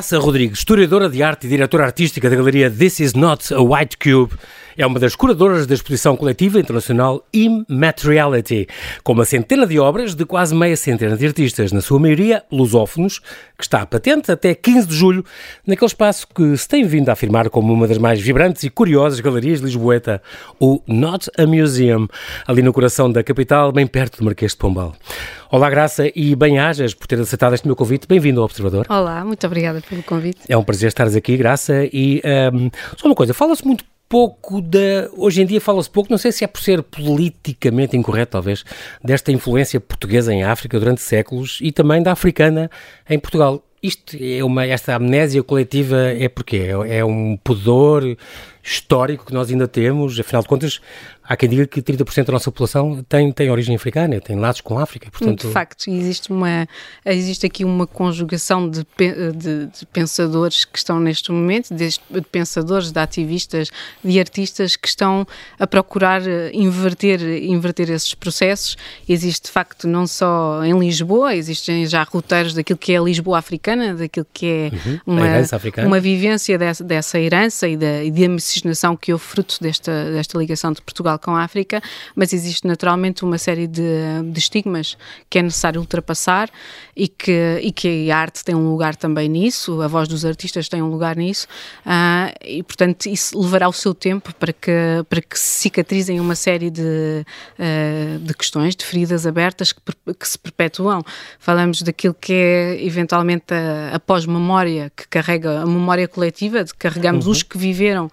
Graça Rodrigues, historiadora de arte e diretora artística da galeria This Is Not a White Cube, é uma das curadoras da exposição coletiva internacional Immateriality, com uma centena de obras de quase meia centena de artistas, na sua maioria lusófonos, que está patente até 15 de julho, naquele espaço que se tem vindo a afirmar como uma das mais vibrantes e curiosas galerias de Lisboeta, o Not a Museum, ali no coração da capital, bem perto do Marquês de Pombal. Olá, Graça, e bem-ajas por ter aceitado este meu convite. Bem-vindo ao Observador. Olá, muito obrigada pelo convite. É um prazer estares aqui, Graça. E um, só uma coisa, fala-se muito pouco da. Hoje em dia fala-se pouco, não sei se é por ser politicamente incorreto, talvez, desta influência portuguesa em África durante séculos e também da africana em Portugal. Isto é uma, esta amnésia coletiva é porque é, é um pudor histórico que nós ainda temos, afinal de contas, há quem diga que 30% da nossa população tem, tem origem africana, tem laços com a África. Portanto... De facto, existe, uma, existe aqui uma conjugação de, de, de pensadores que estão neste momento, de, de, pensadores, de ativistas, de artistas que estão a procurar eh, inverter, inverter esses processos. Existe, de facto, não só em Lisboa, existem já roteiros daquilo que é a Lisboa africana, daquilo que é uhum, uma, uma vivência dessa, dessa herança e da, e da miscigenação que houve fruto desta, desta ligação de Portugal com a África, mas existe naturalmente uma série de, de estigmas que é necessário ultrapassar e que, e que a arte tem um lugar também nisso, a voz dos artistas tem um lugar nisso, uh, e portanto isso levará o seu tempo para que, para que se cicatrizem uma série de, uh, de questões, de feridas abertas que, que se perpetuam. Falamos daquilo que é eventualmente a, a pós-memória, que carrega a memória coletiva, de carregamos uhum. os que viveram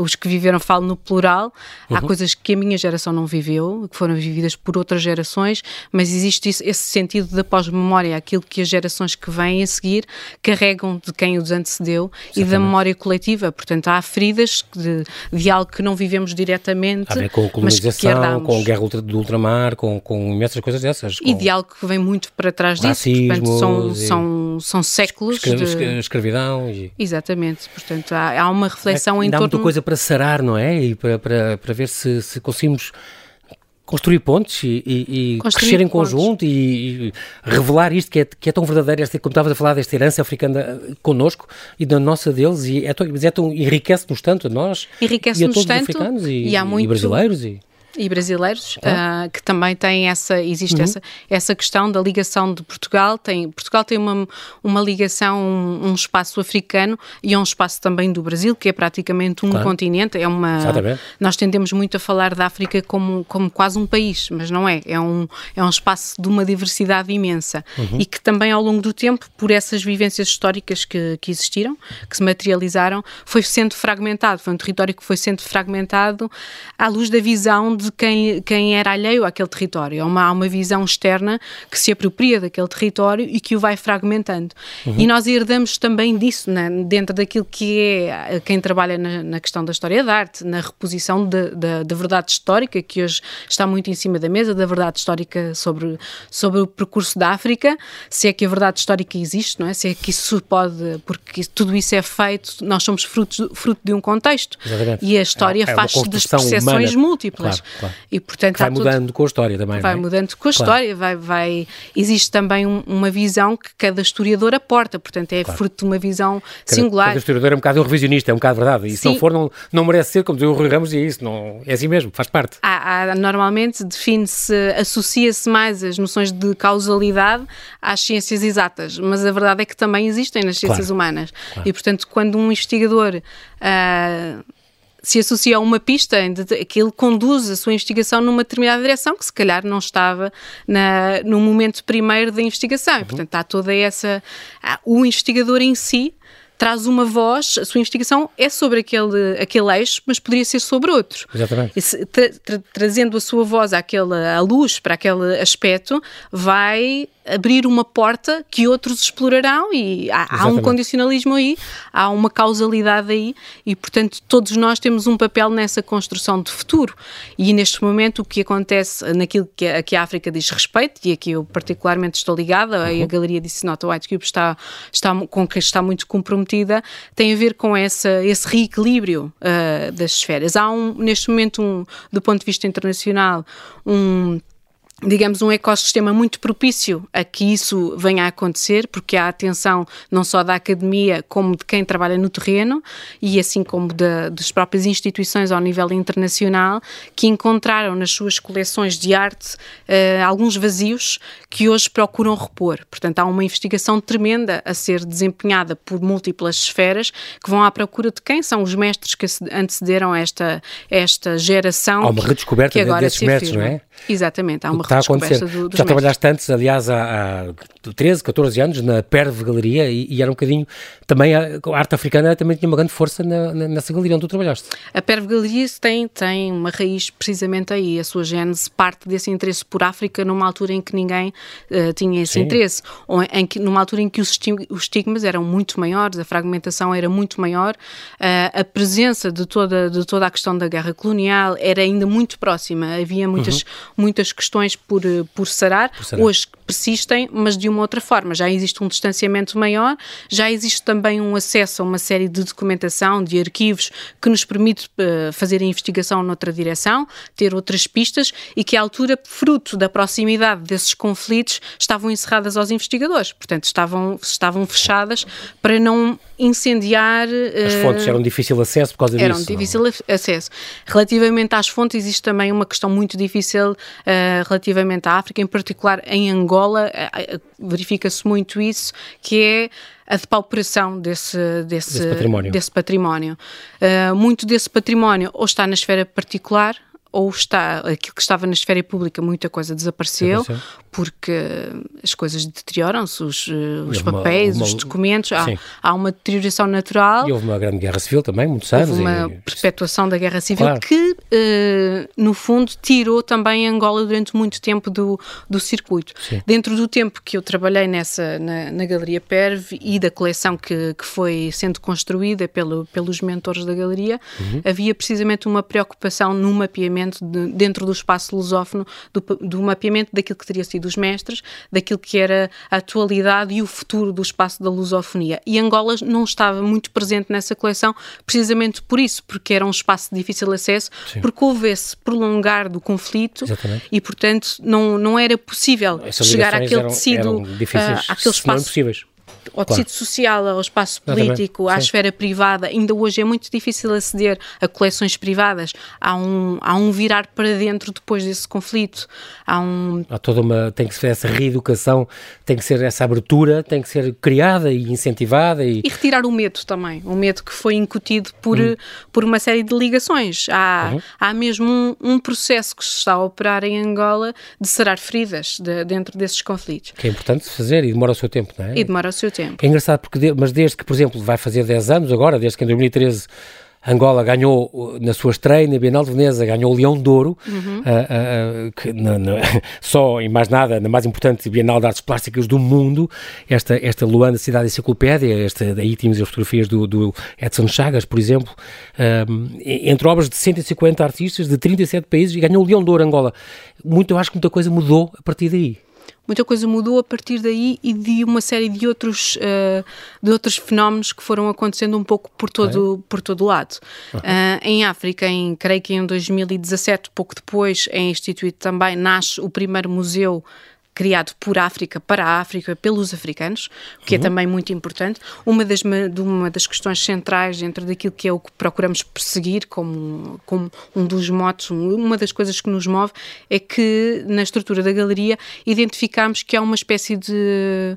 os que viveram, falo no plural, uhum. há coisas que a minha geração não viveu, que foram vividas por outras gerações, mas existe isso, esse sentido da pós-memória, aquilo que as gerações que vêm a seguir carregam de quem os antecedeu Exatamente. e da memória coletiva. Portanto, há feridas de, de algo que não vivemos diretamente. A com a colonização, com a guerra do ultramar, com, com imensas coisas dessas. Com... E de algo que vem muito para trás disso. Racismo, Portanto, são, e... são, são séculos. Escra de... Escravidão. E... Exatamente. Portanto, há, há uma reflexão é, em torno. muita coisa para sarar, não é? E para, para, para ver se, se conseguimos construir pontes e, e, e crescer em conjunto e, e, revelar isto que é, que é tão verdadeiro, esta, como estavas a falar desta herança africana connosco e da nossa deles, e é tão, é tão enriquece-nos tanto a nós enriquece e a todos tanto, os africanos e, há muito, brasileiros. E e brasileiros, ah. uh, que também têm essa, existe uhum. essa, essa questão da ligação de Portugal. Tem, Portugal tem uma, uma ligação, um, um, espaço africano e é um espaço também do Brasil, que é praticamente um claro. continente. É uma, Exatamente. nós tendemos muito a falar da África como, como quase um país, mas não é. É um, é um espaço de uma diversidade imensa uhum. e que também ao longo do tempo, por essas vivências históricas que, que existiram, que se materializaram, foi sendo fragmentado. Foi um território que foi sendo fragmentado à luz da visão de quem, quem era alheio àquele território. Há uma, uma visão externa que se apropria daquele território e que o vai fragmentando. Uhum. E nós herdamos também disso, né, dentro daquilo que é quem trabalha na, na questão da história da arte, na reposição da verdade histórica, que hoje está muito em cima da mesa, da verdade histórica sobre, sobre o percurso da África, se é que a verdade histórica existe, não é? Se é que isso pode, porque tudo isso é feito, nós somos fruto, fruto de um contexto. Exatamente. E a história é, é faz-se das percepções humana. múltiplas. Claro. Claro. E, portanto, vai mudando tudo, com a história também. Vai é? mudando com a claro. história, vai, vai, existe também um, uma visão que cada historiador aporta, portanto é claro. fruto de uma visão cada, singular. Cada historiador é um bocado um revisionista, é um bocado verdade, e Sim. se não for, não, não merece ser, como dizia o Rui Ramos, e é isso, não, é assim mesmo, faz parte. Há, há, normalmente define-se, associa-se mais as noções de causalidade às ciências exatas, mas a verdade é que também existem nas ciências humanas, e portanto quando um investigador... Uh, se associa a uma pista que ele conduz a sua investigação numa determinada direção que se calhar não estava na, no momento primeiro da investigação. Uhum. Portanto, há toda essa. O investigador em si traz uma voz, a sua investigação é sobre aquele, aquele eixo, mas poderia ser sobre outro. Exatamente. Se, tra, tra, trazendo a sua voz àquele, à luz para aquele aspecto, vai abrir uma porta que outros explorarão e há, há, um condicionalismo aí, há uma causalidade aí e, portanto, todos nós temos um papel nessa construção de futuro. E neste momento o que acontece naquilo que a, que a África diz respeito, e aqui eu particularmente estou ligada, uhum. a Galeria disse Nota White Cube está, está, com que está muito comprometida, tem a ver com essa, esse reequilíbrio uh, das esferas. Há um, neste momento, um, do ponto de vista internacional, um digamos, um ecossistema muito propício a que isso venha a acontecer, porque há atenção não só da academia, como de quem trabalha no terreno, e assim como da, das próprias instituições ao nível internacional, que encontraram nas suas coleções de arte uh, alguns vazios que hoje procuram repor. Portanto, há uma investigação tremenda a ser desempenhada por múltiplas esferas que vão à procura de quem são os mestres que antecederam esta, esta geração. Há uma redescoberta que agora desses mestres, não é? Exatamente, há uma está a acontecer. Do, Já trabalhaste antes, aliás, há, há 13, 14 anos, na Perve Galeria, e, e, era um bocadinho. Também a, a, arte africana também tinha uma grande força na, na, nessa galeria onde tu trabalhaste. A Perve Galeria tem, tem uma raiz precisamente aí. A sua gênese parte desse interesse por África numa altura em que ninguém uh, tinha esse Sim. interesse, ou em que, numa altura em que os, os estigmas eram muito maiores, a fragmentação era muito maior, uh, a presença de toda, de toda a questão da guerra colonial era ainda muito próxima. Havia muitas, uhum. muitas questões por, por sarar, por sarar. hoje persistem, mas de uma outra forma. Já existe um distanciamento maior, já existe também um acesso a uma série de documentação, de arquivos, que nos permite uh, fazer a investigação noutra direção, ter outras pistas e que, à altura, fruto da proximidade desses conflitos, estavam encerradas aos investigadores. Portanto, estavam, estavam fechadas para não incendiar. As fontes eram difícil acesso por causa eram disso? Eram de difícil não? acesso. Relativamente às fontes, existe também uma questão muito difícil uh, relativamente à África, em particular em Angola, uh, verifica-se muito isso, que é a depauperação desse, desse, desse património. Desse património. Uh, muito desse património ou está na esfera particular, ou está aquilo que estava na esfera pública, muita coisa desapareceu, desapareceu. porque as coisas deterioram-se, os, eh, os papéis, uma, uma, os documentos, há, há, uma deterioração natural. E houve uma grande guerra civil também, muitos anos. Houve uma e... perpetuação da guerra civil claro. que, uh, no fundo, tirou também Angola durante muito tempo do, do circuito. Sim. Dentro do tempo que eu trabalhei nessa, na, na Galeria Perve e da coleção que, que foi sendo construída pelo, pelos mentores da Galeria, uhum. havia precisamente uma preocupação no mapeamento mapeamento de, dentro do espaço lusófono, do, do, mapeamento daquilo que teria sido os mestres, daquilo que era a atualidade e o futuro do espaço da lusofonia. E Angola não estava muito presente nessa coleção, precisamente por isso, porque era um espaço de difícil acesso, Sim. porque houve esse prolongar do conflito Exatamente. e, portanto, não, não era possível Essas chegar àquele tecido, eram difíceis, uh, àquele ao tecido claro. social, ao espaço político, à Sim. esfera privada. Ainda hoje é muito difícil aceder a coleções privadas. Há um, há um virar para dentro depois desse conflito. Há um... Há toda uma... tem que ser essa reeducação, tem que ser essa abertura, tem que ser criada e incentivada. E, e retirar o medo também. O medo que foi incutido por, hum. por uma série de ligações. Há, uhum. há mesmo um, um, processo que se está a operar em Angola de sarar feridas de, dentro desses conflitos. Que é importante fazer e demora o seu tempo, não é? E demora o seu tempo tempo. É engraçado porque, mas desde que, por exemplo, vai fazer 10 anos agora, desde que em 2013 Angola ganhou, na sua estreia na Bienal de Veneza, ganhou o Leão de Ouro, uhum. uh, uh, que na, na, só, em mais nada, na mais importante Bienal de Artes Plásticas do mundo, esta, esta Luanda Cidade Enciclopédia, esta, daí tínhamos as fotografias do, do Edson Chagas, por exemplo, entre obras de 150 artistas de 37 países, e ganhou o Leão de Ouro Angola. Muito, eu acho que muita coisa mudou a partir daí muita coisa mudou a partir daí e de uma série de outros, uh, de outros fenómenos que foram acontecendo um pouco por todo, é? por todo o lado. Uhum. Uh, em África, em, creio que em 2017, pouco depois, é instituído também, nasce o primeiro museu criado por África, para a África, pelos africanos, o que é uhum. é também muito importante. Uma das, uma das questões centrais dentro daquilo que é o que procuramos perseguir como, como um dos motos, uma das coisas que nos move, é que na estrutura da galeria identificamos que há uma espécie de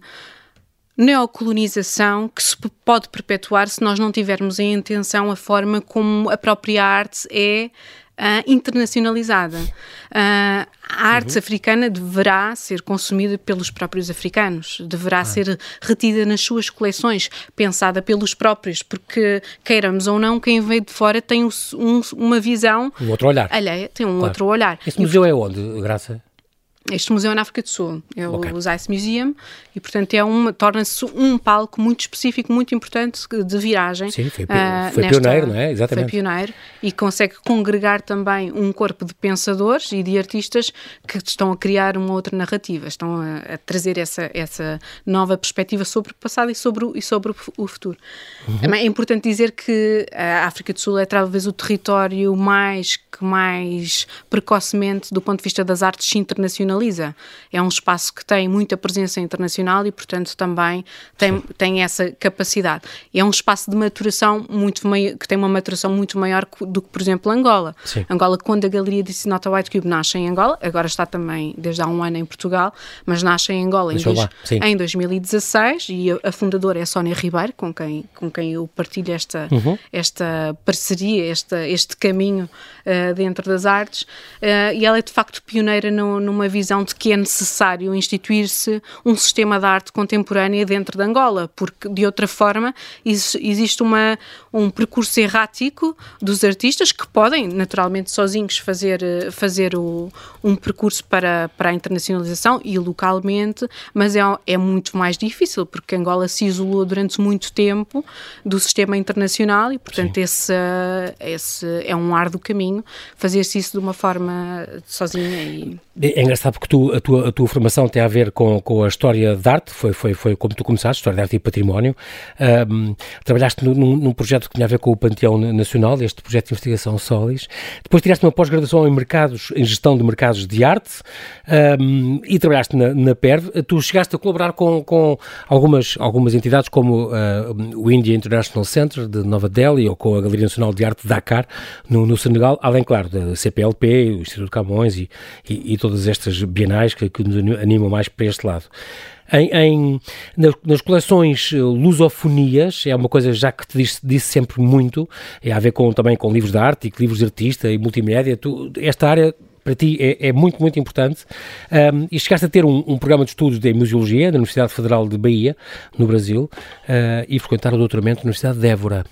neocolonização que se pode perpetuar se nós não tivermos em intenção a forma como a própria arte é uh, internacionalizada. Uh, a arte uhum. africana deverá ser consumida pelos próprios africanos, deverá ah. ser retida nas suas coleções, pensada pelos próprios, porque, queiramos ou não, quem veio de fora tem um, uma visão. Um outro olhar. Alheia, tem um claro. outro olhar. Esse museu é onde, Graça? Este museu é na África do Sul, é okay. o Zeiss Museum, e portanto é uma, torna-se um palco muito específico, muito importante de viragem. Sim, foi, uh, foi pioneiro, não é? Exatamente. Foi pioneiro e consegue congregar também um corpo de pensadores e de artistas que estão a criar uma outra narrativa, estão a, a trazer essa, essa nova perspectiva sobre o passado e sobre o, e sobre o futuro. Uhum. É importante dizer que a África do Sul é talvez o território mais que mais precocemente, do ponto de vista das artes internacionais, internacionaliza. É um espaço que tem muita presença internacional e, portanto, também tem, tem essa capacidade. É um espaço de maturação muito maior, que tem uma maturação muito maior do que, por exemplo, Angola. Sim. Angola, quando a Galeria de Sinota White Cube nasce em Angola, agora está também desde há um ano em Portugal, mas nasce em Angola em, dois, em 2016 e a, a, fundadora é Sónia Ribeiro, com quem, com quem eu partilho esta, uhum. esta parceria, esta, este caminho uh, dentro das artes. Uh, e ela é de facto pioneira no, numa visão de que é necessário instituir-se um sistema de arte contemporânea dentro de Angola, porque de outra forma existe uma, um percurso errático dos artistas que podem naturalmente sozinhos fazer, fazer o, um percurso para, para a internacionalização e localmente, mas é, é muito mais difícil porque Angola se isolou durante muito tempo do sistema internacional e portanto esse, esse é um árduo caminho fazer-se isso de uma forma sozinha e... É, é engraçado porque tu, a, tua, a tua formação tem a ver com, com a história de arte, foi, foi, foi como tu começaste, história de arte e património. Um, trabalhaste num, num, projeto que tinha a ver com o Panteão Nacional, este projeto de investigação Solis. Depois tiraste uma pós-graduação em mercados, em gestão de mercados de arte um, e trabalhaste na, na PERV. Tu chegaste a colaborar com, com algumas, algumas entidades como uh, o India International Center de Nova Delhi ou com a Galeria Nacional de Arte de Dakar, no, no Senegal, além, claro, da CPLP, o Instituto Camões e, e, e todas estas bienais que, que nos animam mais para este lado. Em, em, nas, coleções eh, lusofonias, é uma coisa já que te disse, disse, sempre muito, é a ver com, também com livros de arte e livros de artista e multimédia. Tu, esta área para ti é, é, muito, muito importante. Um, e chegaste a ter um, um, programa de estudos de museologia na Universidade Federal de Bahia, no Brasil, uh, e frequentar o doutoramento na Universidade de Évora.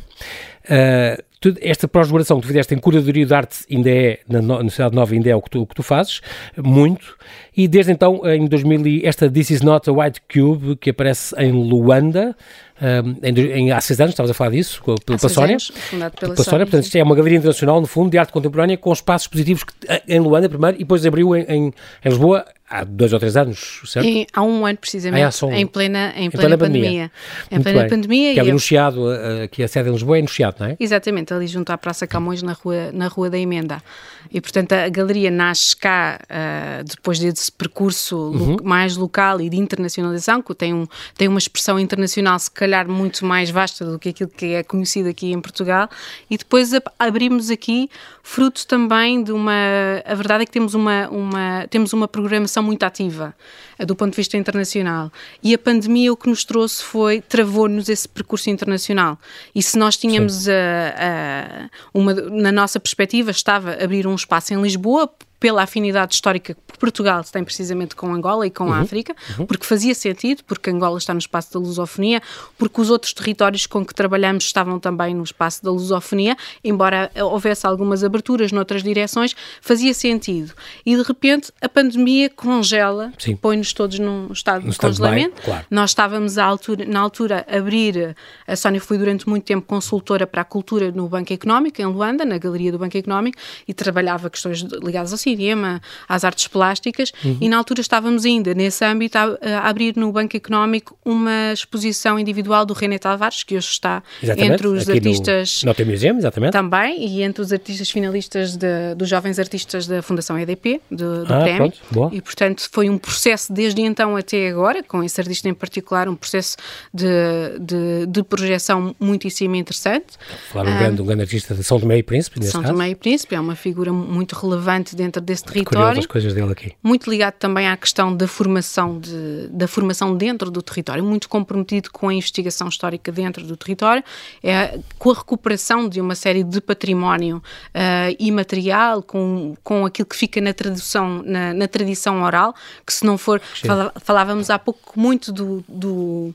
Uh, tu, esta pós-graduação que tu fizeste em curadoria de arte ainda é, na, na Universidade Nova, ainda é o que tu, o que tu fazes, muito, e desde então, em 2000, esta This Is Not a White Cube, que aparece em Luanda, um, em, em, há seis anos, estavas a falar disso, com, pela Sónia. fundado pela, pela Sónia. Portanto, isto é uma galeria internacional, no fundo, de arte contemporânea, com espaços positivos que, em Luanda primeiro, e depois abriu em, em, em Lisboa há dois ou três anos, certo? E, há um ano, precisamente, ah, um... em plena, em, em plena, plena pandemia. pandemia. Em plena bem. pandemia. Que é ali no Chiado, aqui a sede em Lisboa é no Chiado, não é? Exatamente, ali junto à Praça Camões, na rua, na rua da Emenda. E, portanto, a galeria nasce cá uh, depois desse percurso uhum. lo mais local e de internacionalização, que tem, um, tem uma expressão internacional, se calhar, muito mais vasta do que aquilo que é conhecido aqui em Portugal. E depois abrimos aqui, fruto também de uma. A verdade é que temos uma, uma, temos uma programação muito ativa uh, do ponto de vista internacional. E a pandemia o que nos trouxe foi, travou-nos esse percurso internacional. E se nós tínhamos, uh, uh, uma, na nossa perspectiva, estava abrir um espaço em Lisboa, pela afinidade histórica que Portugal tem precisamente com Angola e com uhum, a África, uhum. porque fazia sentido, porque Angola está no espaço da lusofonia, porque os outros territórios com que trabalhamos estavam também no espaço da lusofonia, embora houvesse algumas aberturas noutras direções, fazia sentido. E de repente a pandemia congela, põe-nos todos num estado no de congelamento. Claro. Nós estávamos altura, na altura a abrir, a Sónia foi durante muito tempo consultora para a cultura no Banco Económico, em Luanda, na Galeria do Banco Económico, e trabalhava questões ligadas ao cinema, às artes plásticas, uhum. e na altura estávamos ainda nesse âmbito a, a, abrir no Banco Económico uma exposição individual do René Tavares, que hoje está exatamente, entre os artistas. No, no Museum, exatamente. Também, e entre os artistas finalistas de, dos jovens artistas da Fundação EDP, do, do ah, prémio. Pronto. E portanto foi um processo desde então até agora, com esse artista em particular, um processo de, de, de projeção muitíssimo interessante. Falar um, um, grande, um grande artista de São Tomé e Príncipe, São Tomé e Príncipe, é uma figura muito relevante dentro dentro desse território. dele aqui. Muito ligado também à questão da formação, de, da formação dentro do território, muito comprometido com a investigação histórica dentro do território, é, com a recuperação de uma série de património uh, imaterial, com, com aquilo que fica na tradução, na, na tradição oral, que se não for, fala, falávamos há pouco muito do, do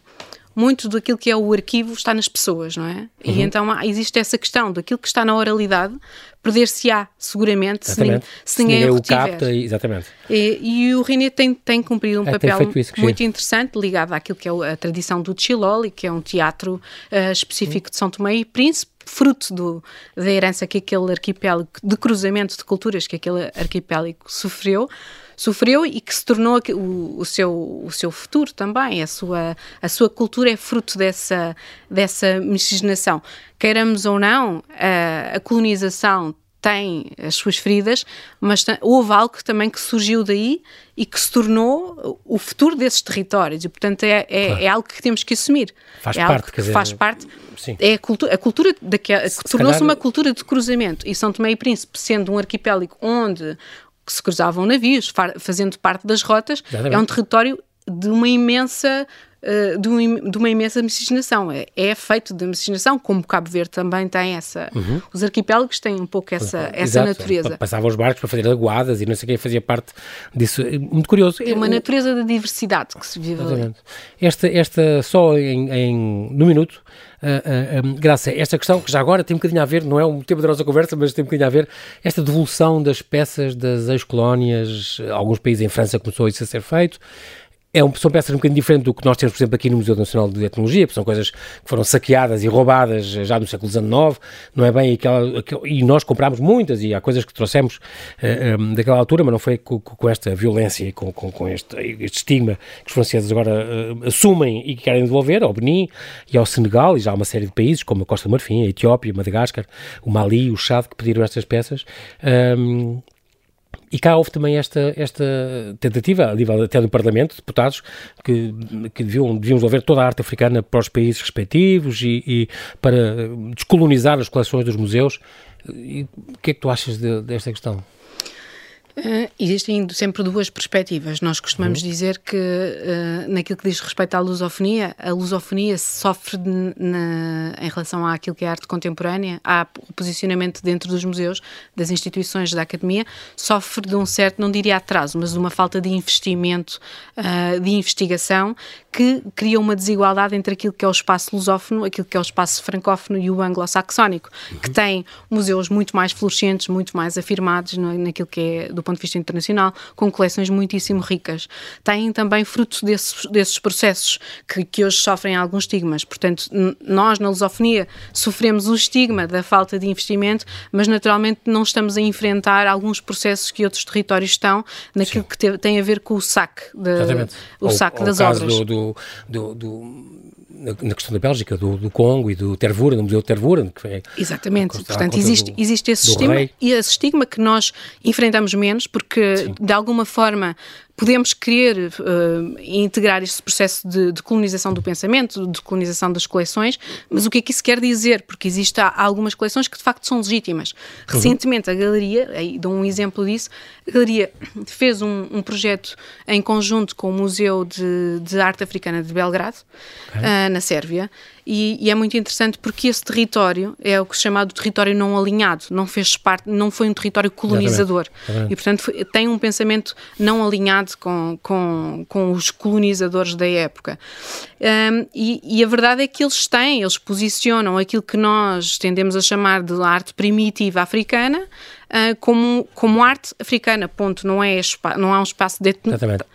muito daquilo que é o arquivo está nas pessoas, não é? Uhum. E então existe essa questão daquilo que está na oralidade, perder-se-á seguramente se se ninguém, ninguém o capta. Exatamente. E, e, o René tem, tem cumprido um é, papel isso, muito interessante ligado àquilo que é a tradição do Chiloli, que é um teatro uh, específico uhum. de São Tomé e Príncipe, fruto do, da herança que aquele arquipélago, de cruzamento de culturas que aquele arquipélago sofreu, sofreu e que se tornou o, o, seu, o seu futuro também. A sua, a sua cultura é fruto dessa, dessa miscigenação. Queiramos ou não, a, a colonização tem as suas feridas, mas houve algo também que surgiu daí e que se tornou o futuro desses territórios e, portanto, é, é, claro. é algo que temos que assumir. Faz é parte, que dizer, faz parte. Sim. É a cultura, a cultura daquela, tornou-se uma cultura de cruzamento e São Tomé e Príncipe, sendo um arquipélago onde se cruzavam navios, fazendo parte das rotas, Exatamente. é um território de uma imensa uh, de, um, de, uma imensa miscigenação. É, é, feito de miscigenação, como Cabo Verde também tem essa. Uhum. Os arquipélagos têm um pouco essa, essa natureza. Passavam os barcos para fazer aguadas e não sei quem fazia parte disso. É muito curioso. É uma natureza da diversidade que se vive ali. Esta, esta só em, em no minuto, uh, uh, um, graças a esta questão, que já agora tem um bocadinho a ver, não é um tema da nossa conversa, mas tem um bocadinho a ver, esta devolução das peças das ex-colónias, alguns países em França começou isso a ser feito, é um, são peças um bocadinho diferentes do que nós temos, por exemplo, aqui no Museu Nacional de Etnologia, porque são coisas que foram saqueadas e roubadas já no século XIX, não é bem aquela, aquela e nós comprámos muitas e há coisas que trouxemos uh, eh, um, eh, daquela altura, mas não foi com, com esta violência e com, com, com este, este, estigma que os franceses agora uh, assumem e que querem devolver ao Benin e ao Senegal e já há uma série de países como a Costa do Marfim, a Etiópia, Madagascar, o Mali, o Chad que pediram estas peças. Um, e cá houve também esta, esta tentativa, a nível até do Parlamento, deputados, que, que deviam, deviam desenvolver toda a arte africana para os países respectivos e, e para descolonizar as coleções dos museus. E o que é que tu achas de, desta questão? Uh, existem sempre duas perspectivas. Nós costumamos uhum. dizer que, uh, naquilo que diz respeito à lusofonia, a lusofonia sofre na, em relação àquilo que é arte contemporânea, há o posicionamento dentro dos museus, das instituições da academia, sofre de um certo, não diria atraso, mas de uma falta de investimento, uh, de investigação, que cria uma desigualdade entre aquilo que é o espaço lusófono, aquilo que é o espaço francófono e o anglo-saxónico, uhum. que tem museus muito mais florescentes, muito mais afirmados naquilo que é do ponto de vista internacional, com coleções muitíssimo ricas. Têm também fruto desses, desses processos que, que hoje sofrem alguns estigmas. Portanto, nós na lusofonia sofremos o estigma da falta de investimento, mas naturalmente não estamos a enfrentar alguns processos que outros territórios estão naquilo Sim. que te, tem a ver com o saque, de, o saque das obras. Do, do, do, do na questão da Bélgica, do, do Congo e do Tervuren, do Museu Tervuren. Que é Exatamente, portanto existe, do, existe esse estigma rei. e esse estigma que nós enfrentamos menos porque Sim. de alguma forma podemos querer uh, integrar este processo de, de, colonização do pensamento, de colonização das coleções, mas o que é que isso quer dizer? Porque existem algumas coleções que de facto são legítimas. Uhum. Recentemente a Galeria, aí dou um exemplo disso, a Galeria fez um, um projeto em conjunto com o Museu de, de Arte Africana de Belgrado, okay. uh, na Sérvia, e, e, é muito interessante porque esse território é o que se chama de território não alinhado, não fez parte, não foi um território colonizador. Exatamente. E, portanto, tem um pensamento não alinhado com, com, com os colonizadores da época. Um, e, e, a verdade é que eles têm, eles posicionam aquilo que nós tendemos a chamar de arte primitiva africana uh, como, como arte africana, ponto. Não, é, não há um espaço de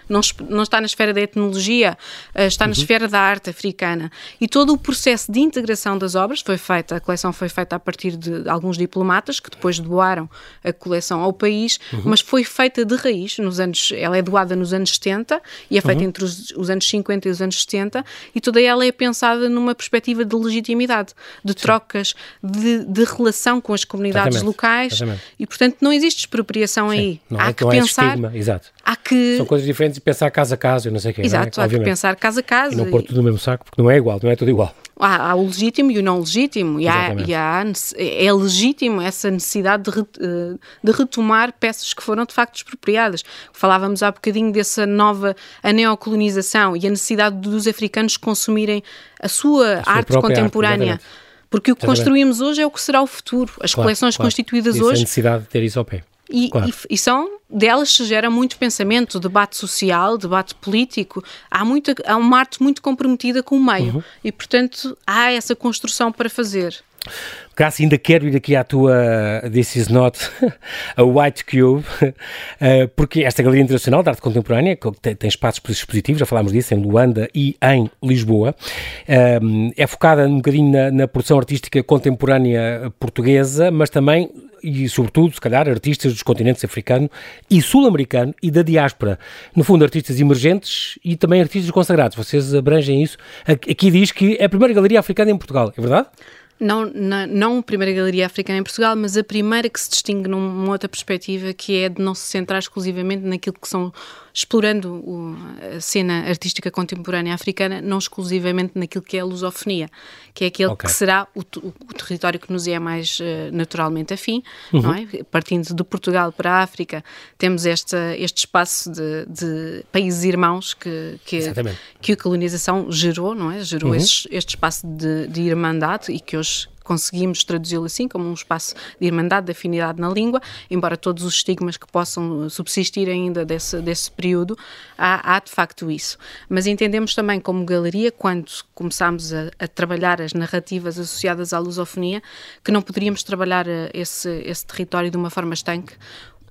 não, não está na esfera da etnologia, uh, está na uhum. esfera da arte africana. E todo o processo de integração das obras foi feito, a coleção foi feita a partir de alguns diplomatas que depois doaram a coleção ao país, uhum. mas foi feita de raiz nos anos, ela é doada nos anos 70 e é feita uhum. entre os, os, anos 50 e os anos 70 e toda ela é pensada numa perspectiva de legitimidade, de Sim. trocas, de, de, relação com as comunidades Exatamente. locais Exatamente. E portanto não existe expropriação Sim, aí. Não há é, que não pensar, é estigma, exato. Há que são coisas diferentes e pensar casa a casa, eu não sei o quê. Exato, é? há Obviamente. que pensar casa a casa. E não pôr tudo no mesmo saco, porque não é igual, não é tudo igual. Há, há o legítimo e o não legítimo, e, há, e há, é legítimo essa necessidade de, eh, de, retomar peças que foram de facto expropriadas. Falávamos há bocadinho dessa nova a neocolonização e a necessidade dos africanos consumirem a sua, a sua arte contemporânea. Arte, porque o que construímos hoje é o que será o futuro. As claro, coleções claro. constituídas Isso hoje. A necessidade de ter isso ao pé. E, claro. e, e, são delas se gera muito pensamento, debate social, debate político. Há, muita, há uma arte muito comprometida com o meio uhum. e, portanto, há essa construção para fazer. Graça, ainda quero ir aqui à tua This is not a White Cube, eh, porque esta Galeria Internacional de Arte Contemporânea tem, espaços expositivos, já falámos disso, em Luanda e em Lisboa, eh, é focada um bocadinho na, na produção artística contemporânea portuguesa, mas também e, sobretudo, se calhar, artistas dos continentes africano e sul-americano e da diáspora. No fundo, artistas emergentes e também artistas consagrados. Vocês abrangem isso. Aqui diz que é a primeira galeria africana em Portugal, é verdade? Não, na, não a primeira galeria africana em Portugal, mas a primeira que se distingue numa outra perspectiva, que é de não se centrar exclusivamente naquilo que são explorando o, a cena artística contemporânea africana, não exclusivamente naquilo que é a lusofonia, que é aquele okay. que será o, o, o, território que nos é mais uh, naturalmente afim, uhum. não é? Partindo de Portugal para a África, temos esta, este espaço de, de países irmãos que, que, que, a colonização gerou, não é? Gerou uhum. este, este espaço de, de irmandade e que hoje conseguimos traduzi-lo assim, como um espaço de irmandade, de afinidade na língua, embora todos os estigmas que possam subsistir ainda desse, desse período, há, há de facto isso. Mas entendemos também como galeria, quando começámos a, a trabalhar as narrativas associadas à lusofonia, que não poderíamos trabalhar eh, esse, esse território de uma forma estanque,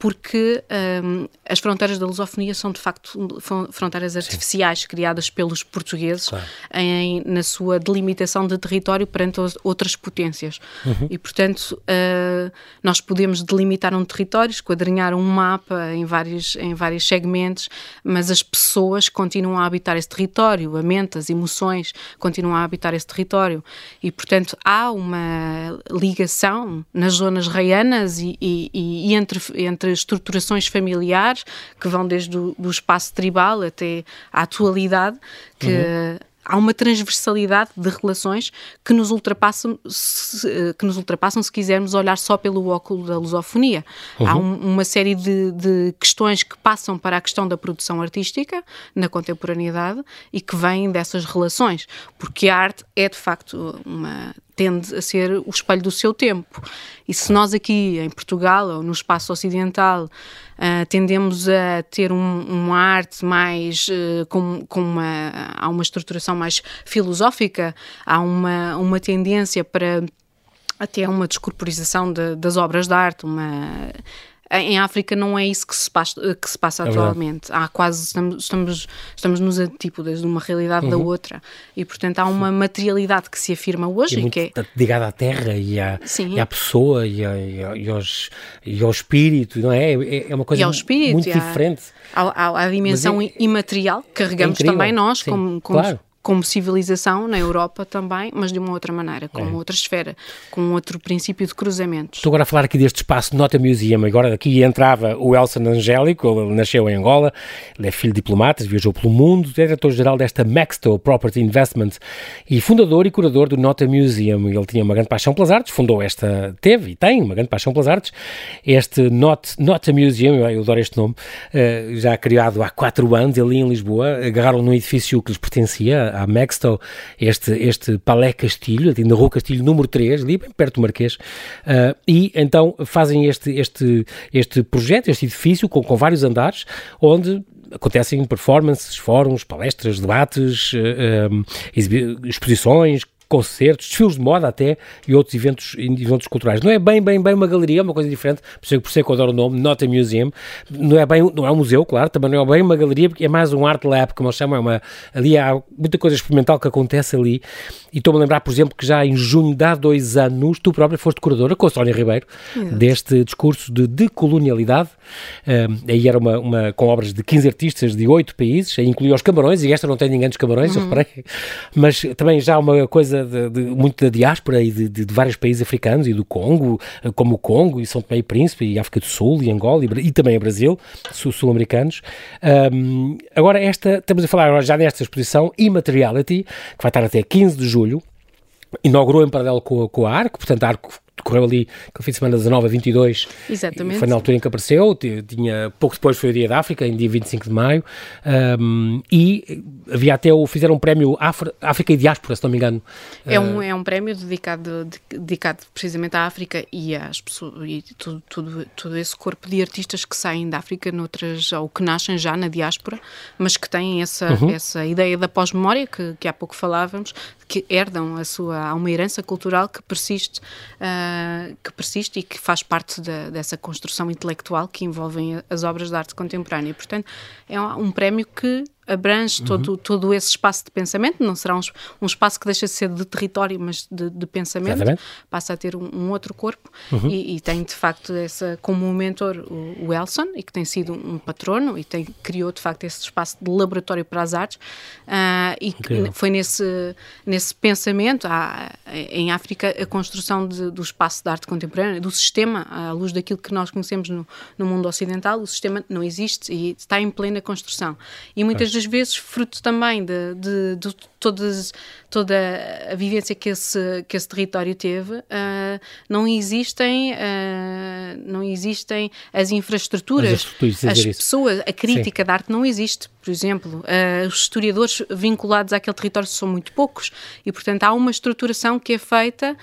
porque um, as fronteiras da lusofonia são de facto fronteiras artificiais Sim. criadas pelos portugueses claro. em, na sua delimitação de território perante outras potências. Uhum. E, portanto, uh, nós podemos delimitar um território, esquadrinhar um mapa em vários, em vários segmentos, mas as pessoas continuam a habitar esse território, a mente, as emoções continuam a habitar esse território. E, portanto, há uma ligação nas zonas reianas e, e, e entre, entre estruturações familiares, que vão desde o do espaço tribal até à atualidade, que uhum há uma transversalidade de relações que nos ultrapassam, se, que nos ultrapassam se quisermos olhar só pelo óculo da lusofonia. Uhum. Há um, uma série de, de, questões que passam para a questão da produção artística na contemporaneidade e que vêm dessas relações, porque a arte é de facto uma tende a ser o espelho do seu tempo. E se nós aqui em Portugal ou no espaço ocidental uh, tendemos a ter um, uma arte mais uh, com, com uma há uma estruturação mais filosófica, há uma, uma tendência para até uma descorporização de, das obras de arte, uma em África não é isso que se passa, que se passa é atualmente. Há quase, estamos, estamos, estamos nos antípodas de uma realidade uhum. da outra. E, portanto, há uma materialidade que se afirma hoje. E, e que é ligada à terra e à, e à pessoa e, a, e, aos, e ao espírito, não é? É, é uma coisa espírito, muito diferente. À, à, dimensão é, imaterial que carregamos é também nós, Sim, como, como claro como civilização na Europa também, mas de uma outra maneira, com é. outra esfera, com outro princípio de cruzamentos. Estou agora a falar aqui deste espaço Nota Museum, agora aqui entrava o Elson Angélico, ele nasceu em Angola, ele é filho de diplomatas, viajou pelo mundo, é diretor-geral desta Maxto Property Investment e fundador e curador do Nota Museum. Ele tinha uma grande paixão pelas artes, fundou esta, teve e tem uma grande paixão pelas artes, este Not, Nota Museum, eu adoro este nome, eh, já criado há quatro anos, ali em Lisboa, agarraram num edifício que lhes pertencia, à Maxto, este, este Palé Castilho, na Rua Castilho número 3, ali bem perto do Marquês, uh, e então fazem este, este, este projeto, este edifício com, com vários andares, onde acontecem performances, fóruns, palestras, debates, uh, exposições, concertos, desfiles de moda até e outros eventos, eventos culturais. Não é bem, bem, bem uma galeria, é uma coisa diferente, por isso, por isso é que eu adoro o nome, Not a Museum. Não é bem, não é um museu, claro, também não é bem uma galeria, porque é mais um art lab, como eles chamam, é uma, ali há muita coisa experimental que acontece ali. E estou-me a lembrar, por exemplo, que já em junho de há dois anos, tu própria foste curadora, com a Sónia Ribeiro, deste discurso de decolonialidade. Um, aí era uma, uma, com obras de 15 artistas de 8 países, aí incluía os Camarões, e esta não tem ninguém dos Camarões, uhum. eu reparei, mas também já uma coisa de, muito da diáspora e de, de, de, vários países africanos e do Congo, como o Congo e São Tomé e Príncipe e África do Sul e Angola e, e também o Brasil, sul-americanos. Um, agora esta, estamos a falar já nesta exposição Immateriality, que vai estar até 15 de julho, inaugurou em paralelo com, com a ARC, portanto a ARC decorreu ali, aquele fim de semana 19 a 22. Exatamente. Foi na altura em que apareceu, tinha, pouco depois foi o dia da África, em dia 25 de maio, um, e havia até o, fizeram um prémio Afra, África e Diáspora, se não me engano. É um, uh, é um prémio dedicado, dedicado precisamente à África e, às pessoas, e tudo, tudo, todo esse corpo de artistas que saem da África noutras, ou que nascem já na diáspora, mas que têm essa, uhum. essa ideia da pós-memória, que, que há pouco falávamos, que herdam a sua, há uma herança cultural que persiste uh, que persiste e que faz parte de, dessa construção intelectual que envolvem as obras de arte contemporânea. Portanto, é um prémio que abrange uhum. todo, todo esse espaço de pensamento, não será um, um, espaço que deixa de ser de território, mas de, de pensamento, Exatamente. passa a ter um, um outro corpo uhum. e, e, tem de facto essa, como mentor o, o Elson, e que tem sido um patrono e tem, criou de facto esse espaço de laboratório para as artes uh, e foi nesse, nesse pensamento, há, em África, a construção de, do espaço de arte contemporânea, do sistema, à luz daquilo que nós conhecemos no, no mundo ocidental, o sistema não existe e está em plena construção. E muitas das vezes, fruto também de, de, de todas, toda a vivência que esse, que esse território teve, uh, não existem, uh, não existem as infraestruturas, as pessoas, a crítica Sim. da arte não existe. Por exemplo, uh, os historiadores vinculados àquele território são muito poucos e, portanto, há uma estruturação que é feita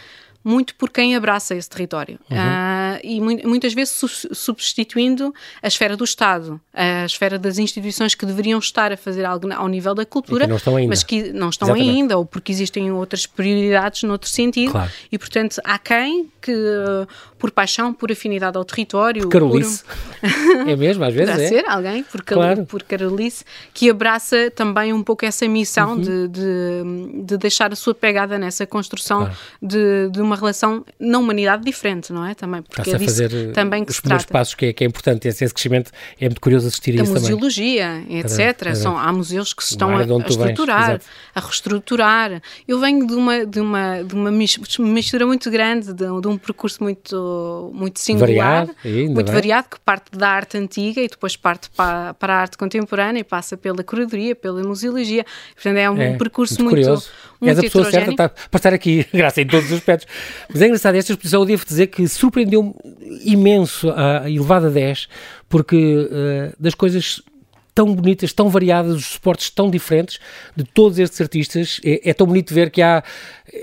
muito por quem abraça esse território. Uhum. Uh, e mu muitas vezes su substituindo a esfera do Estado, a esfera das instituições que deveriam estar a fazer algo ao nível da cultura, mas que não estão Exatamente. ainda, ou porque existem outras prioridades noutro sentido. Claro. E, portanto, há quem que, por paixão, por afinidade ao território... Por carolice. Por... é mesmo, às vezes é. ser alguém, por, claro. por carolice, que abraça também um pouco essa missão uhum. de, de, de, deixar a sua pegada nessa construção claro. de, de uma relação na humanidade diferente, não é? Também, porque é disso fazer também que os se trata. passos que é, que é importante, esse, esse crescimento é muito curioso assistir a, isso também. A museologia, etc. São, há museus que se estão a, a estruturar, a reestruturar. Eu venho de uma, de uma, de uma mistura muito grande, de, de um percurso muito, muito singular, variado, muito bem. variado, que parte da arte antiga e depois parte para, para a arte contemporânea e passa pela curadoria, pela museologia. Portanto, é um é, percurso muito, muito, muito És a pessoa certa para, para estar aqui, graças em todos os aspectos. Mas é engraçado, esta exposição eu devo dizer que surpreendeu-me imenso a elevada 10, porque uh, das coisas tão bonitas, tão variadas, os suportes tão diferentes de todos estes artistas. É, é, tão bonito ver que há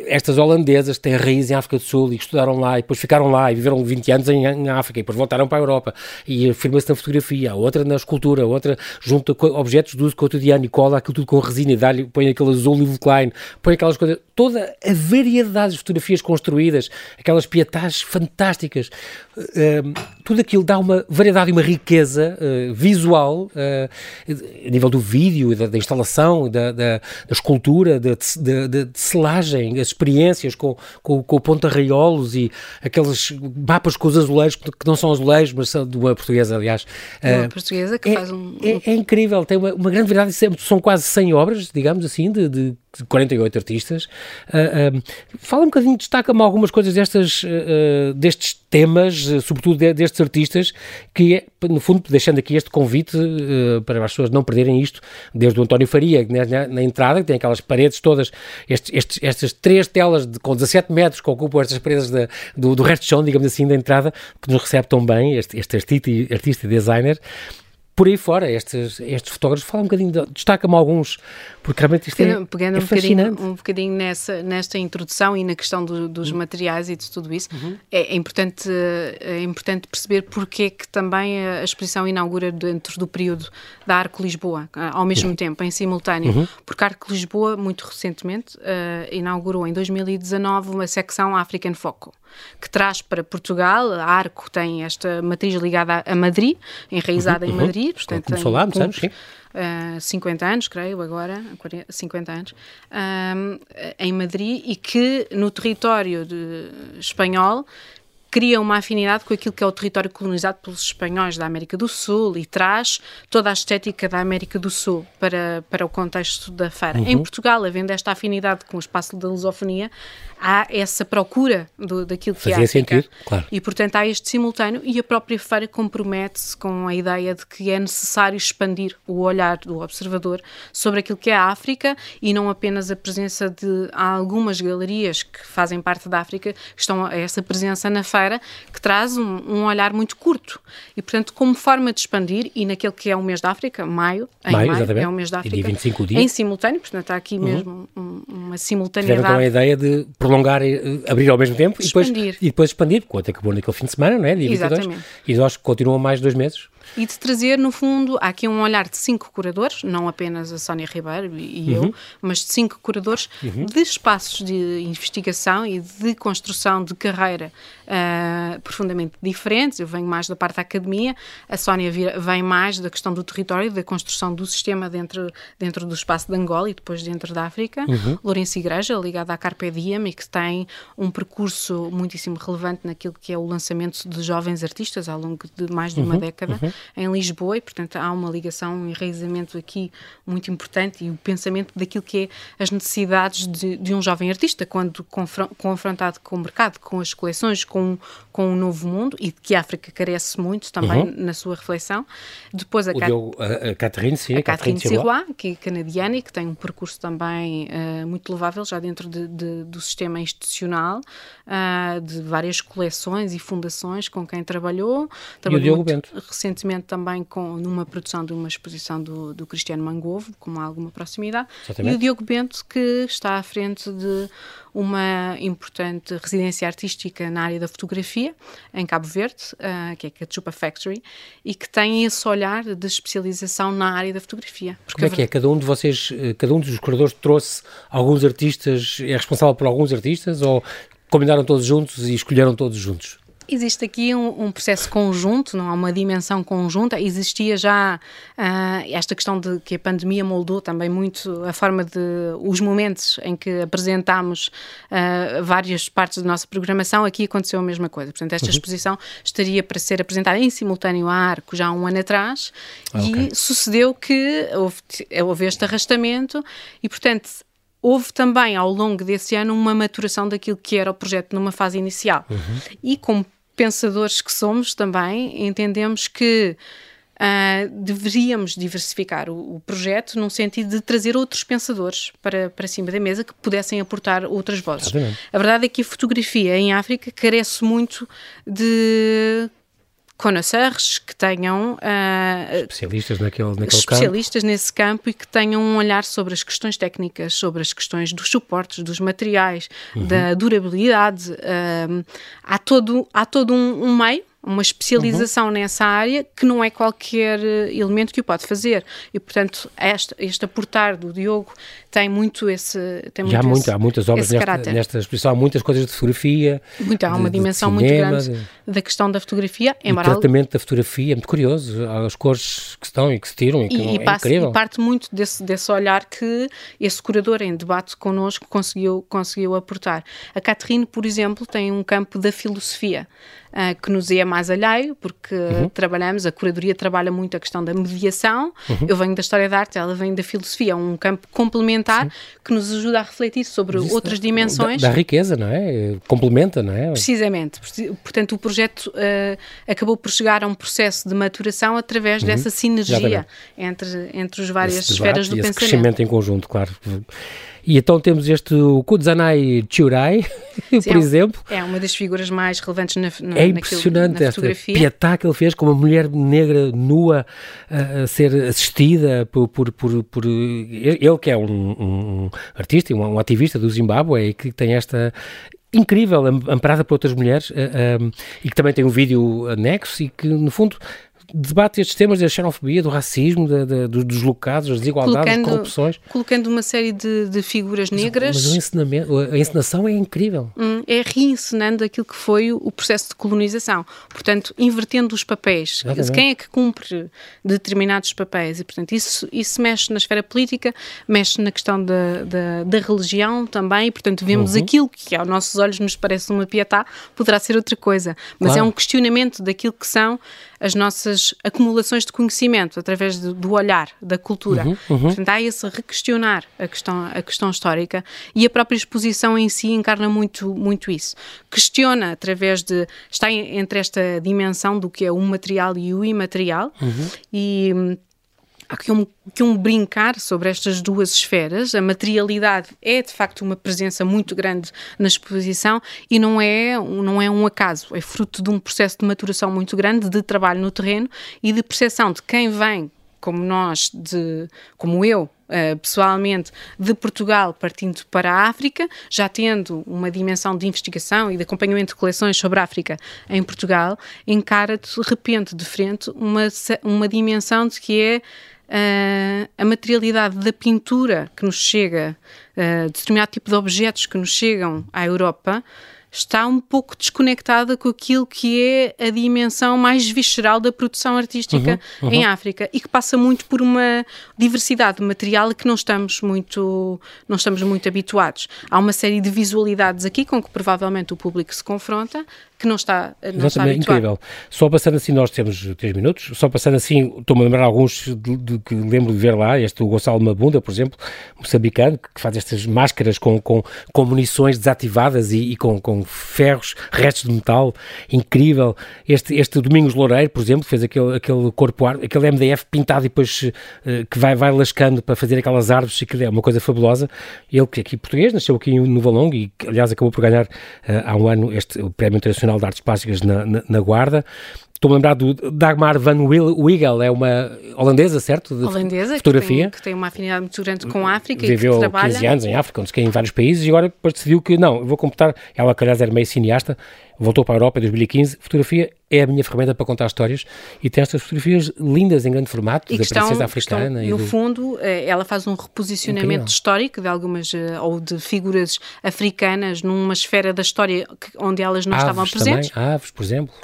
estas holandesas que têm raiz em África do Sul e que estudaram lá e depois ficaram lá e viveram 20 anos em, em África e depois voltaram para a Europa. E afirma-se na fotografia, a outra na escultura, a outra junta objetos do uso cotidiano e cola aquilo tudo com resina e dá-lhe, põe aquele azul Klein, põe aquelas coisas, toda a variedade de fotografias construídas, aquelas pietagens fantásticas, uh, tudo aquilo dá uma variedade e uma riqueza uh, visual uh, a nível do vídeo, da, da instalação, da, da, da escultura, da, de, de, de, selagem, as experiências com, com, com o ponta-raiolos e aqueles mapas com os azulejos, que não são azulejos, mas são de uma portuguesa, aliás. Uma uh, portuguesa que é, faz um... É, é, incrível, tem uma, uma grande variedade, são quase 100 obras, digamos assim, de, de 48 artistas. Uh, uh, fala um bocadinho, destaca-me algumas coisas destas, uh, destes temas, sobretudo de, destes artistas, que é, no fundo, deixando aqui este convite para as pessoas não perderem isto, desde o António Faria, na, na, na entrada, que tem aquelas paredes todas, estes, estes, estas três telas de, com 17 metros que ocupam estas paredes de, do, do resto de chão, digamos assim, da entrada, que nos recebe tão bem, este, este artista, artista e designer por aí fora, estes, estes fotógrafos falam um bocadinho, de, destaca-me alguns, porque realmente isto é, pegando é um fascinante. Bocadinho, um bocadinho nessa, nesta introdução e na questão do, dos uhum. materiais e de tudo isso, uhum. é, é, importante, é importante perceber porque é que também a exposição inaugura dentro do período da Arco Lisboa, ao mesmo uhum. tempo, em simultâneo, uhum. porque a Arco Lisboa, muito recentemente, uh, inaugurou em 2019 uma secção African Foco que traz para Portugal. A Arco tem esta matriz ligada a Madrid, enraizada uhum, em Madrid. Uhum. Portanto, Começou lá, muitos anos, sim. Uh, 50 anos, creio agora, 40, 50 anos, um, em Madrid e que no território de, espanhol cria uma afinidade com aquilo que é o território colonizado pelos espanhóis da América do Sul e traz toda a estética da América do Sul para, para o contexto da feira. Uhum. Em Portugal, havendo esta afinidade com o espaço da lusofonia, há essa procura do, daquilo que Fazia é África. Sentido, claro. E, portanto, há este simultâneo e a própria feira compromete-se com a ideia de que é necessário expandir o olhar do observador sobre aquilo que é a África e não apenas a presença de algumas galerias que fazem parte da África, que estão a essa presença na feira, que traz um, um olhar muito curto. E, portanto, como forma de expandir, e naquele que é o mês da África, maio, em maio, maio é o mês da África, dia 25 dia. em simultâneo, portanto, está aqui uhum. mesmo um, uma uma simultaneidade. Tiveram então a ideia de prolongar, abrir ao mesmo tempo e depois, e depois expandir, porque até acabou naquele fim de semana, não é? Dia Exatamente. 22, e nós continuam mais dois meses e de trazer, no fundo, há aqui um olhar de cinco curadores, não apenas a Sónia Ribeiro e, uhum. eu, mas de cinco curadores uhum. de espaços de investigação e de construção de carreira uh, profundamente diferentes. Eu venho mais da parte da academia, a Sónia vem mais da questão do território, da construção do sistema dentro, dentro do espaço de Angola e depois dentro da África. Uhum. Lourenço Igreja, ligada à Carpe Diem e que tem um percurso muitíssimo relevante naquilo que é o lançamento de jovens artistas ao longo de mais de uma uhum. década. Em Lisboa e, portanto, há uma ligação, um enraizamento aqui muito importante e o pensamento daquilo que é as necessidades de, de um jovem artista quando confrontado com o mercado, com as coleções, com, com um novo mundo e de que a África carece muito também uhum. na sua reflexão. Depois a, Cat... a, a Catherine, sim, a Catherine Sirois, que é canadiana e que tem um percurso também uh, muito louvável já dentro de, de, do sistema institucional, uh, de várias coleções e fundações com quem trabalhou. Trabalhou e o Diogo Bento. recentemente recentemente também com, numa produção de uma exposição do, do Cristiano Mangovo, com alguma proximidade, Exatamente. e o Diogo Bento, que está à frente de uma importante residência artística na área da fotografia, em Cabo Verde, uh, que é a Chupa Factory, e que tem esse olhar de especialização na área da fotografia. Como é que é? Cada um de vocês, eh, cada um dos curadores trouxe alguns artistas, é responsável por alguns artistas, ou combinaram todos juntos e escolheram todos juntos? Existe aqui um, um, processo conjunto, não há uma dimensão conjunta. Existia já uh, esta questão de que a pandemia moldou também muito a forma de os momentos em que apresentámos uh, várias partes da nossa programação. Aqui aconteceu a mesma coisa. Portanto, esta uhum. exposição estaria para ser apresentada em simultâneo à Arco já há um ano atrás ah, okay. e sucedeu que houve, houve este arrastamento e, portanto, houve também ao longo desse ano uma maturação daquilo que era o projeto numa fase inicial. Uhum. E como pensadores que somos também, entendemos que Uh, deveríamos diversificar o, o, projeto num sentido de trazer outros pensadores para, para cima da mesa que pudessem aportar outras vozes. A verdade é que a fotografia em África carece muito de connoisseurs que tenham uh, especialistas naquele, naquele especialistas campo. nesse campo e que tenham um olhar sobre as questões técnicas, sobre as questões dos suportes, dos materiais, uhum. da durabilidade. Uh, há todo, há todo um, um meio uma especialização uhum. nessa área que não é qualquer eh, elemento que o pode fazer. E, portanto, este, este aportar do Diogo tem muito esse. Tem Já muito esse, há muitas obras nesta, nesta, exposição, há muitas coisas de fotografia. Muito, há uma de, dimensão de cinema, muito grande de, da questão da fotografia. O tratamento da fotografia é muito curioso, as cores que estão e que se tiram. E, que e, é passa, e parte muito desse, desse olhar que esse curador em debate connosco conseguiu, conseguiu aportar. A Catherine, por exemplo, tem um campo da filosofia uh, que nos é mais alheio, porque uhum. trabalhamos, a curadoria trabalha muito a questão da mediação. Uhum. Eu venho da história da arte, ela vem da filosofia, é um campo complementar Sim. que nos ajuda a refletir sobre outras dimensões. Da, da, riqueza, não é? Complementa, não é? Precisamente. Portanto, o projeto uh, acabou por chegar a um processo de maturação através uhum. dessa sinergia entre, entre as várias esferas do pensamento. crescimento em conjunto, claro. E então temos este Kudzanai Churai, por exemplo. É uma das figuras mais relevantes na, na É impressionante naquilo, na esta fotografia. pietá que ele fez com uma mulher negra nua a ser assistida por, por, por, por ele que é um, um artista, um, um ativista do Zimbábue e que tem esta incrível, amparada por outras mulheres, uh, um, e que também tem um vídeo anexo e que, no fundo, debate estes temas da xenofobia, do racismo, da, da, dos deslocados, das desigualdades, colocando, das corrupções. Colocando uma série de, de figuras mas, negras. Mas o ensinamento, a encenação é incrível. Hum, é reencenando aquilo que foi o, processo de colonização. Portanto, invertendo os papéis. Exatamente. Quem é que cumpre determinados papéis? E, portanto, isso, isso mexe na esfera política, mexe na questão da, da, da religião também. E, portanto, vemos uhum. aquilo que aos nossos olhos nos parece uma pietá, poderá ser outra coisa. Mas claro. é um questionamento daquilo que são as nossas acumulações de conhecimento através do, do olhar, da cultura. Uhum, uhum. Portanto, há esse requestionar a questão, a questão histórica e a própria exposição em si encarna muito, muito isso. Questiona através de. está entre esta dimensão do que é o material e o imaterial uhum. e há aqui um, aqui um brincar sobre estas duas esferas. A materialidade é, de facto, uma presença muito grande na exposição e não é, não é um acaso. É fruto de um processo de maturação muito grande, de trabalho no terreno e de percepção de quem vem como nós, de, como eu, Uh, pessoalmente de Portugal partindo para a África, já tendo uma dimensão de investigação e de acompanhamento de coleções sobre a África em Portugal, encara de repente de frente uma, uma dimensão de que é uh, a materialidade da pintura que nos chega, uh, determinado tipo de objetos que nos chegam à Europa, está um pouco desconectada com aquilo que é a dimensão mais visceral da produção artística uhum, uhum. em África e que passa muito por uma diversidade de material que não estamos muito não estamos muito habituados. Há uma série de visualidades aqui com que provavelmente o público se confronta que não está, não está habituado. incrível. Só passando assim, nós temos três minutos, só passando assim, estou-me a lembrar alguns de, de, que lembro de ver lá, este o Gonçalo Mabunda, por exemplo, moçambicano, que faz estas máscaras com, com, com munições desativadas e, e com, com ferros, restos de metal, incrível. Este, este Domingos Loureiro, por exemplo, fez aquele, aquele corpo, aquele MDF pintado e depois uh, que vai, vai lascando para fazer aquelas árvores, que é uma coisa fabulosa. Ele, que é aqui português, nasceu aqui no Valongo e, aliás, acabou por ganhar uh, há um ano este o Prémio Internacional de Artes Plásticas na, na, na Guarda. Estou-me a lembrar do Dagmar van Wiegel, é uma holandesa, certo? De holandesa, fotografia. Que tem, que tem, uma afinidade muito grande com a África Viveu e que trabalha... 15 anos em África, onde se em vários países, e agora depois decidiu que, não, vou completar, ela, aliás, era meio cineasta, voltou para a Europa em 2015. Fotografia é a minha ferramenta para contar histórias e tem estas fotografias lindas em grande formato, e da estão, princesa africana. Estão, no do... fundo, eh, ela faz um reposicionamento Incrível. histórico de algumas, eh, ou de figuras africanas numa esfera da história onde elas não aves estavam presentes. Também, aves, por exemplo.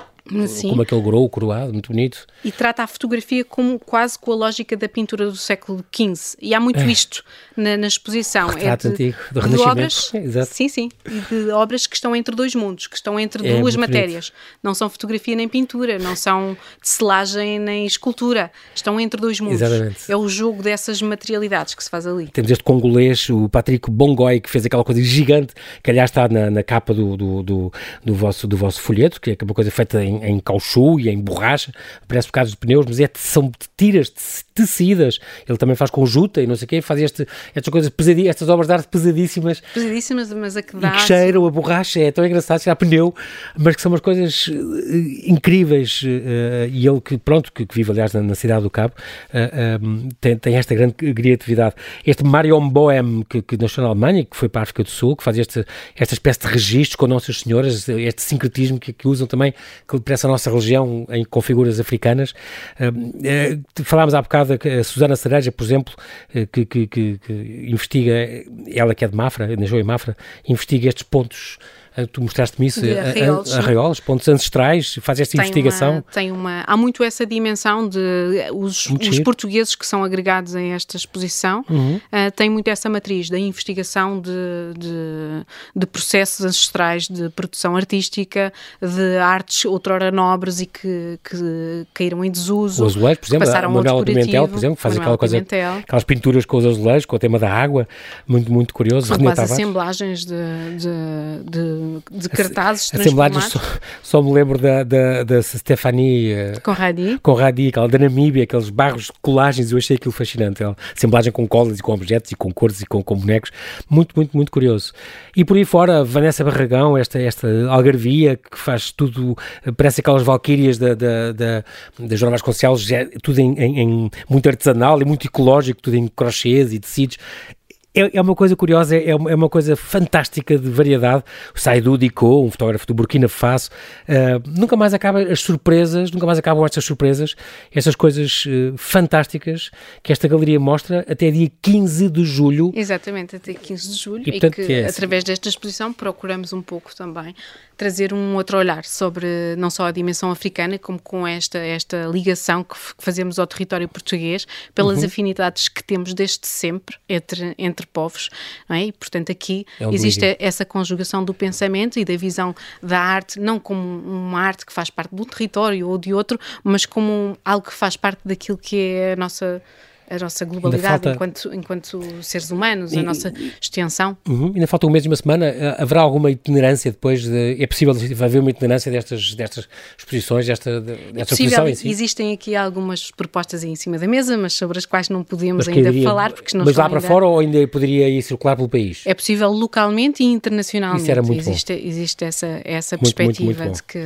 Sim. como aquele grou coroado, muito bonito. E trata a fotografia como quase com a lógica da pintura do século XV. E há muito é. isto na, na exposição. Retrato é de, antigo, do de obras, é, Sim, sim. De obras que estão entre dois mundos, que estão entre é, duas matérias. Bonito. Não são fotografia nem pintura, não são selagem nem escultura. Estão entre dois mundos. Exatamente. É o jogo dessas materialidades que se faz ali. Temos este congolês, o Patrick Bongoi, que fez aquela coisa gigante, que aliás está na, na capa do, do, do, do, vosso, do vosso folheto, que é uma coisa feita em em, e em borracha, parece bocados de pneus, mas é, são tiras tecidas. Ele também faz com juta e não sei o quê, faz este, estas coisas pesadíssimas, estas obras de arte pesadíssimas. Pesadíssimas, mas a que dá. E que cheiram a borracha, é tão engraçado, será pneu, mas que são umas coisas uh, incríveis. Uh, e ele que, pronto, que, vive aliás na, cidade do Cabo, uh, tem, tem, esta grande criatividade. Este Marion Bohem, que, que nasceu na Alemanha, que foi para a África do Sul, que faz este, esta espécie de registro com Nossas Senhoras, este sincretismo que, que usam também, que parece a nossa religião em, com figuras africanas. Falámos há bocado a Susana Cereja, por exemplo, que, que, que, que, investiga, ela que é de Mafra, nasceu em Mafra, investiga estes pontos tu mostraste-me isso, arraiolos, arraiolos, pontos ancestrais, faz esta tem investigação. Uma, tem uma, há muito essa dimensão de os, os portugueses que são agregados a esta exposição, uhum. uh, tem muito essa matriz da investigação de, de, de, processos ancestrais de produção artística, de artes outrora nobres e que, que caíram em desuso. Os azulejos, por exemplo, a Manuela Pimentel, por exemplo, faz aquela coisa, Pimentel. aquelas pinturas com os azulejos, com o tema da água, muito, muito curioso. Quase assemblagens de, de, de cartazes Assemblagens, só, só me lembro da, da, da Stephanie eh, Conradi. Conradi, aquela da Namíbia, aqueles barros de colagens, eu achei aquilo fascinante. Assemblagem com colas e com objetos e com cores e com, com bonecos, muito, muito, muito curioso. E por aí fora, Vanessa Barragão, esta, esta algarvia que faz tudo, parece aquelas valquírias da, da, da, da Joana Vasconcelos, tudo em, em, em, muito artesanal e muito ecológico, tudo em crochês e tecidos é, é uma coisa curiosa, é uma, é uma coisa fantástica de variedade. O Saidu Diko, um fotógrafo do Burkina Faso, uh, nunca mais acaba as surpresas, nunca mais acabam estas surpresas, estas coisas uh, fantásticas que esta galeria mostra até dia 15 de julho. Exatamente, até 15 de julho. E, portanto, e que, é assim. através desta exposição, procuramos um pouco também trazer um outro olhar sobre não só a dimensão africana, como com esta, esta ligação que, fazemos ao território português, pelas uhum. afinidades que temos desde sempre entre, entre povos. É? E, portanto, aqui é um existe essa conjugação do pensamento e da visão da arte, não como uma arte que faz parte de um território ou de outro, mas como algo que faz parte daquilo que é a nossa a nossa globalidade falta... enquanto, enquanto seres humanos, e, a nossa extensão. Uhum, ainda falta um mês e uma semana. Eh, haverá alguma itinerância depois? De, é possível haver uma itinerância destas, destas exposições, desta, desta é exposição em si? Existem aqui algumas propostas em cima da mesa, mas sobre as quais não podemos ainda diria, falar, porque não Mas lá para fora ou ainda poderia ir circular pelo país? É possível localmente e internacionalmente. Isso era muito existe, bom. existe essa, essa muito, perspectiva muito, muito de que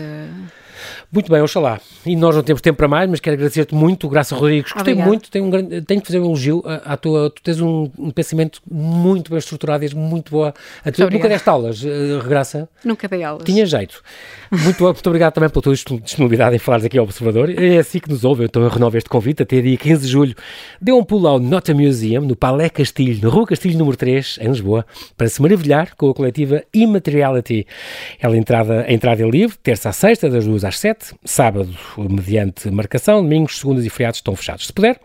Muito bem, oxalá. E nós não temos tempo para mais, mas quero agradecer-te muito, Graça Rodrigues. Gostei Obrigada. muito, tenho, um grande, tenho que fazer um elogio à, à tua. Tu tens um, um pensamento muito bem estruturado, és muito boa. A tua, nunca deste aulas, uh, Graça? Nunca dei aulas. Tinha jeito. Muito, muito obrigado também pela tua disponibilidade em falares aqui ao Observador. É assim que nos ouve, então eu renovo este convite até dia 15 de julho. Dê um pulo ao Nota Museum, no Palais Castilho, na Rua Castilho número 3, em Lisboa, para se maravilhar com a coletiva Immateriality. Ela entrada, a entrada é livre, terça a sexta, das 2 às 7, sábado, mediante marcação, domingos, segundas e feriados estão fechados. Se puder,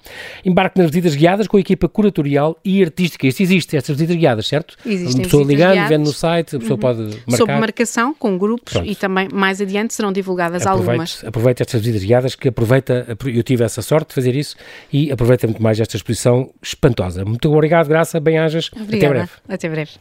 embarque nas visitas guiadas com a equipa curatorial e artística. Isto existe, estas visitas guiadas, certo? Existem a pessoa ligando, guiadas. vendo no site, a pessoa uhum. pode marcar. Sob marcação, com grupos Pronto. e também mais adiante serão divulgadas aproveite, algumas. Aproveite estas visitas guiadas, que aproveita, eu tive essa sorte de fazer isso e aproveita muito mais esta exposição espantosa. Muito obrigado, Graça, bem-ajas. Até breve. Até breve.